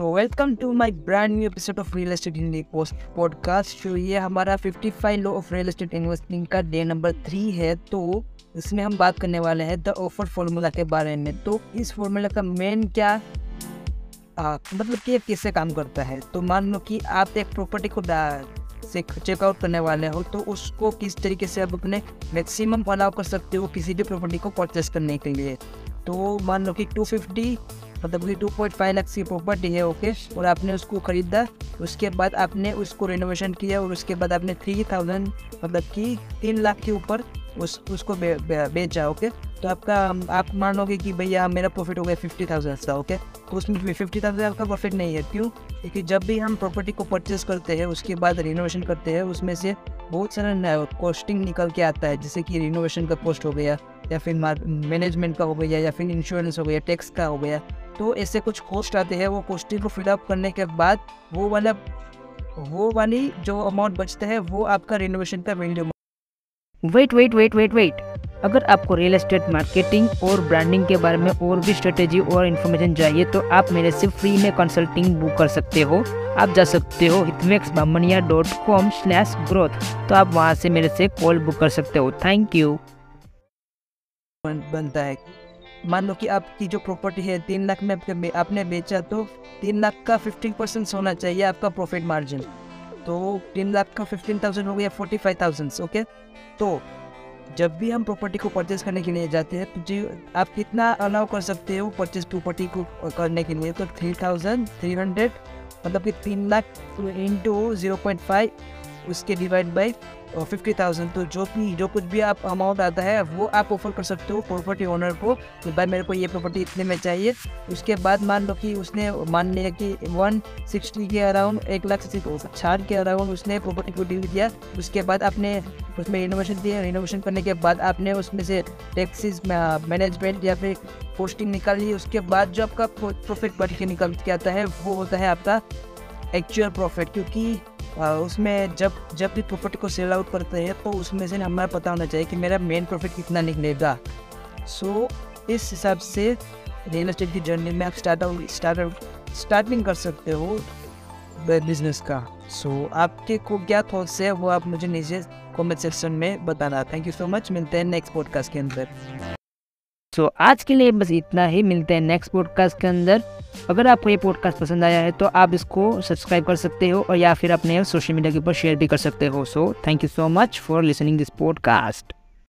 तो welcome to my brand new episode of real estate Hindi post podcast जो ये हमारा 55 law of real estate investing का day number three है। तो इसमें हम बात करने वाले हैं द ऑफ़र फॉर्मूला के बारे में। तो इस फॉर्मूला का मेन क्या आ, मतलब कि कैसे काम करता है? तो मान लो कि आप एक प्रॉपर्टी को से चेकआउट करने वाले हो तो उसको किस तरीके से आप अपने मैक्सिमम अलाउ कर सकते हो किसी भी प्रॉपर्टी को परचेस करने के लिए? तो मान लो कि 250 मतलब कि टू पॉइंट फाइव लाख की प्रॉपर्टी है ओके और आपने उसको ख़रीदा उसके बाद आपने उसको रिनोवेशन किया और उसके बाद आपने थ्री थाउज़ेंड मतलब कि तीन लाख के ऊपर उस उसको बे, बे, बेचा ओके तो आपका आप मानोगे कि भैया मेरा प्रॉफिट हो गया फिफ्टी थाउज़ेंड का ओके तो उसमें फिफ्टी थाउज़ेंड आपका प्रॉफिट नहीं है क्यों? क्योंकि जब भी हम प्रॉपर्टी को परचेज करते हैं उसके बाद रिनोवेशन करते हैं उसमें से बहुत सारा कॉस्टिंग निकल के आता है जैसे कि रिनोवेशन का कॉस्ट हो गया या फिर मैनेजमेंट का हो गया या फिर इंश्योरेंस हो गया टैक्स का हो गया तो ऐसे कुछ कॉस्ट आते हैं वो कॉस्टिंग को फिलअप करने के बाद वो वाला वो वाली जो अमाउंट बचता है वो आपका रिनोवेशन का value wait wait wait wait wait अगर आपको रियल एस्टेट मार्केटिंग और ब्रांडिंग के बारे में और भी स्ट्रेटेजी और इन्फॉर्मेशन चाहिए तो आप मेरे से फ्री में कंसल्टिंग बुक कर सकते हो। आप जा सकते हो हितमेक्स Bamania dot com slash growth तो आप वहाँ से मेरे से कॉल बुक कर सकते हो। थैंक यू बनता है। मान लो कि आपकी जो प्रॉपर्टी है, तीन लाख में आपके आपने बेचा तो तीन लाख का फिफ्टीन परसेंट होना चाहिए आपका प्रॉफिट मार्जिन तो तीन लाख का फिफ्टीन थाउज़ेंड हो गया फोर्टी फाइव थाउज़ेंड ओके तो जब भी हम प्रॉपर्टी को परचेज करने के लिए जाते हैं तो जी, आप कितना अलाउ कर सकते हो परचेज प्रॉपर्टी को करने के लिए? तो थ्री थाउज़ेंड थ्री हंड्रेड मतलब कि तीन lakh into zero point five उसके डिवाइड बाई फिफ्टी थाउज़ेंड तो जो भी, जो कुछ भी आप अमाउंट आता है, वो आप ऑफ़र कर सकते हो प्रॉपर्टी ओनर को कि भाई मेरे को ये प्रॉपर्टी इतने में चाहिए। उसके बाद मान लो कि उसने मान लिया कि वन सिक्सटी के अराउंड एक लाख साठ के अराउंड उसने प्रॉपर्टी को डील किया। उसके बाद आपने उसमें रिनोवेशन दिया रिनोवेशन करने के बाद आपने उसमें से टैक्सीज मैनेजमेंट या फिर पोस्टिंग निकाल। ली उसके बाद जो आपका प्रॉफिट बढ़ के निकल के आता है, वो होता है आपका एक्चुअल प्रॉफिट क्योंकि उसमें जब जब भी प्रॉफिट को सेल आउट करते हैं तो उसमें से हमें पता होना चाहिए कि मेरा मेन प्रॉफिट कितना निकलेगा। सो so, इस हिसाब से रियल एस्टेट की जर्नी में आप स्टार्ट स्टार्ट स्टार्टिंग कर सकते हो बिज़नेस का। सो so, आपके को क्या थॉट्स है वो आप मुझे नीचे कमेंट सेक्शन में बताना। थैंक यू सो मच मिलते हैं नेक्स्ट पॉडकास्ट के अंदर। सो so, आज के लिए बस इतना ही मिलते हैं नेक्स्ट पॉडकास्ट के अंदर। अगर आपको ये पॉडकास्ट पसंद आया है तो आप इसको सब्सक्राइब कर सकते हो और या फिर अपने सोशल मीडिया के ऊपर शेयर भी कर सकते हो। So thank you so much for listening this podcast